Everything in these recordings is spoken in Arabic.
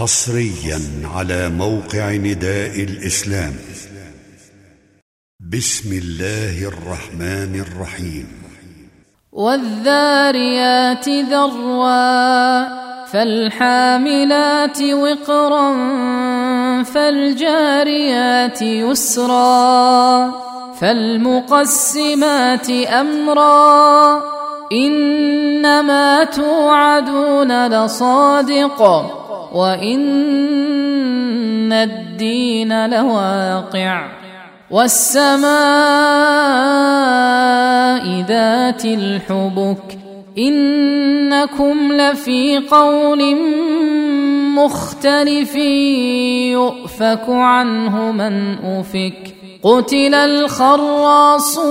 حصريا على موقع نداء الإسلام. بسم الله الرحمن الرحيم. والذاريات ذروا فالحاملات وقرا فالجاريات يسرا فالمقسمات أمرا. إنما توعدون لصادق. وان الدين لواقع والسماء ذات الحبك انكم لفي قول مختلف يؤفك عنه من افك قتل الخراصون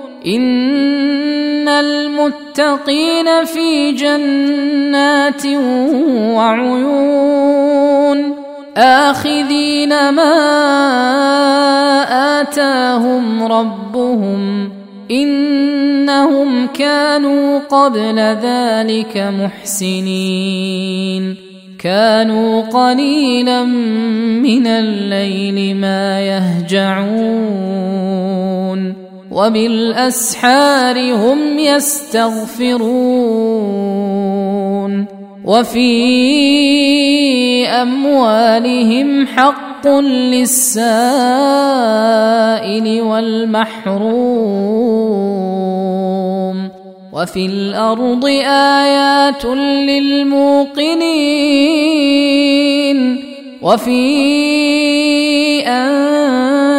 إن المتقين في جنات وعيون آخذين ما آتاهم ربهم إنهم كانوا قبل ذلك محسنين كانوا قليلا من الليل ما يهجعون وبالأسحار هم يستغفرون وفي أموالهم حق للسائل والمحروم وفي الأرض آيات للموقنين وفي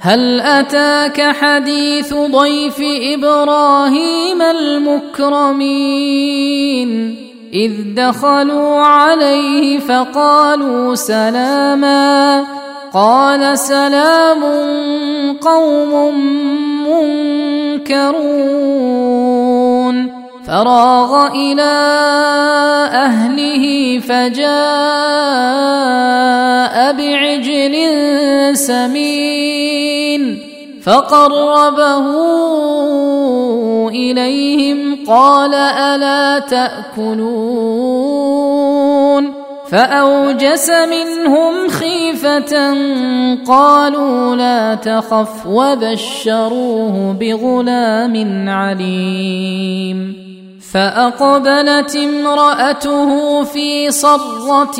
هل أتاك حديث ضيف إبراهيم المكرمين؟ إذ دخلوا عليه فقالوا سلاما. قال سلام قوم منكرون. فراغ إلى أهله فجاء بعجل سمين. فقربه إليهم قال ألا تأكلون فأوجس منهم خيفة قالوا لا تخف وبشروه بغلام عليم فأقبلت امرأته في صرة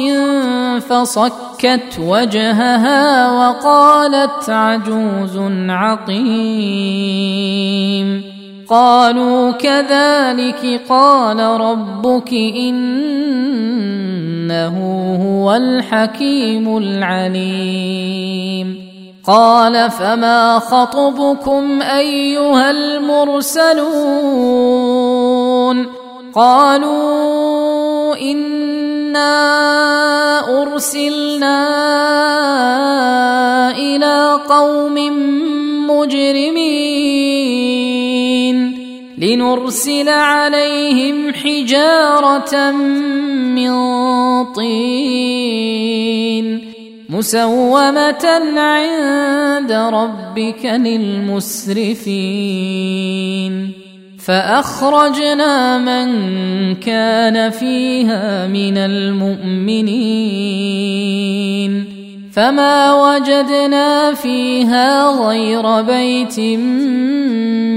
فصكت وجهها وقالت عجوز عقيم. قالوا كذلك قال ربك إنه هو الحكيم العليم. قال فما خطبكم أيها المرسلون؟ قالوا إنا أرسلنا إلى قوم مجرمين لنرسل عليهم حجارة من طين مسومة عند ربك للمسرفين فأخرجنا من كان فيها من المؤمنين فما وجدنا فيها غير بيت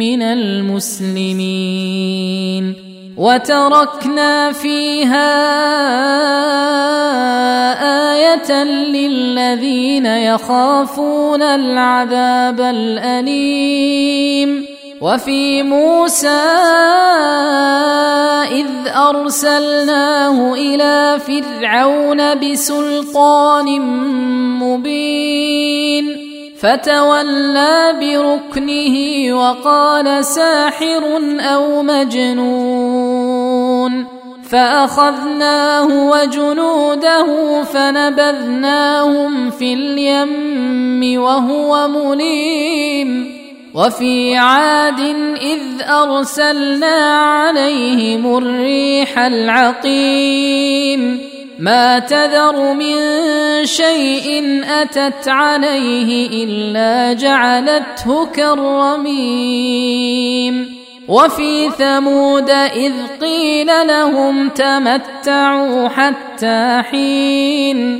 من المسلمين وتركنا فيها آية للذين يخافون العذاب الأليم وفي موسى إذ أرسلناه إلى فرعون بسلطان مبين فتولى بركنه وقال ساحر أو مجنون فأخذناه وجنوده فنبذناهم في اليم وهو مليم. وفي عاد إذ أرسلنا عليهم الريح العقيم ما تذر من شيء أتت عليه إلا جعلته كالرميم وفي ثمود إذ قيل لهم تمتعوا حتى حين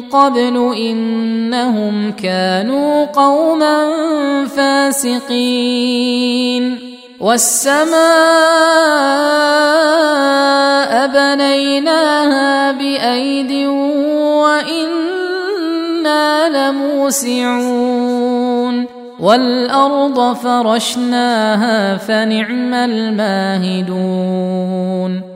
قبل إنهم كانوا قوما فاسقين. والسماء بنيناها بايد وأنا لموسعون. والارض فرشناها فنعم الماهدون.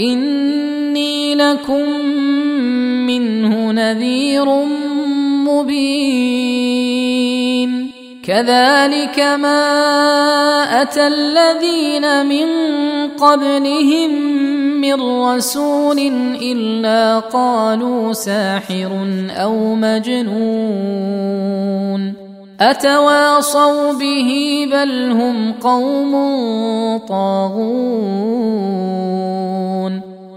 إني لكم منه نذير مبين. كذلك ما أتى الذين من قبلهم من رسول إلا قالوا ساحر أو مجنون. أتواصوا به بل هم قوم طاغون.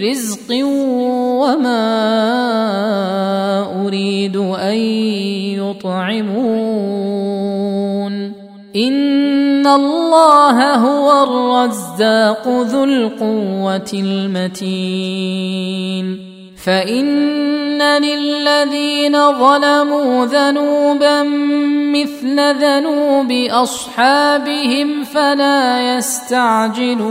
رزق وما أريد أن يطعمون. إن الله هو الرزاق ذو القوة المتين. فإن للذين ظلموا ذنوبا مثل ذنوب أصحابهم فلا يستعجلون.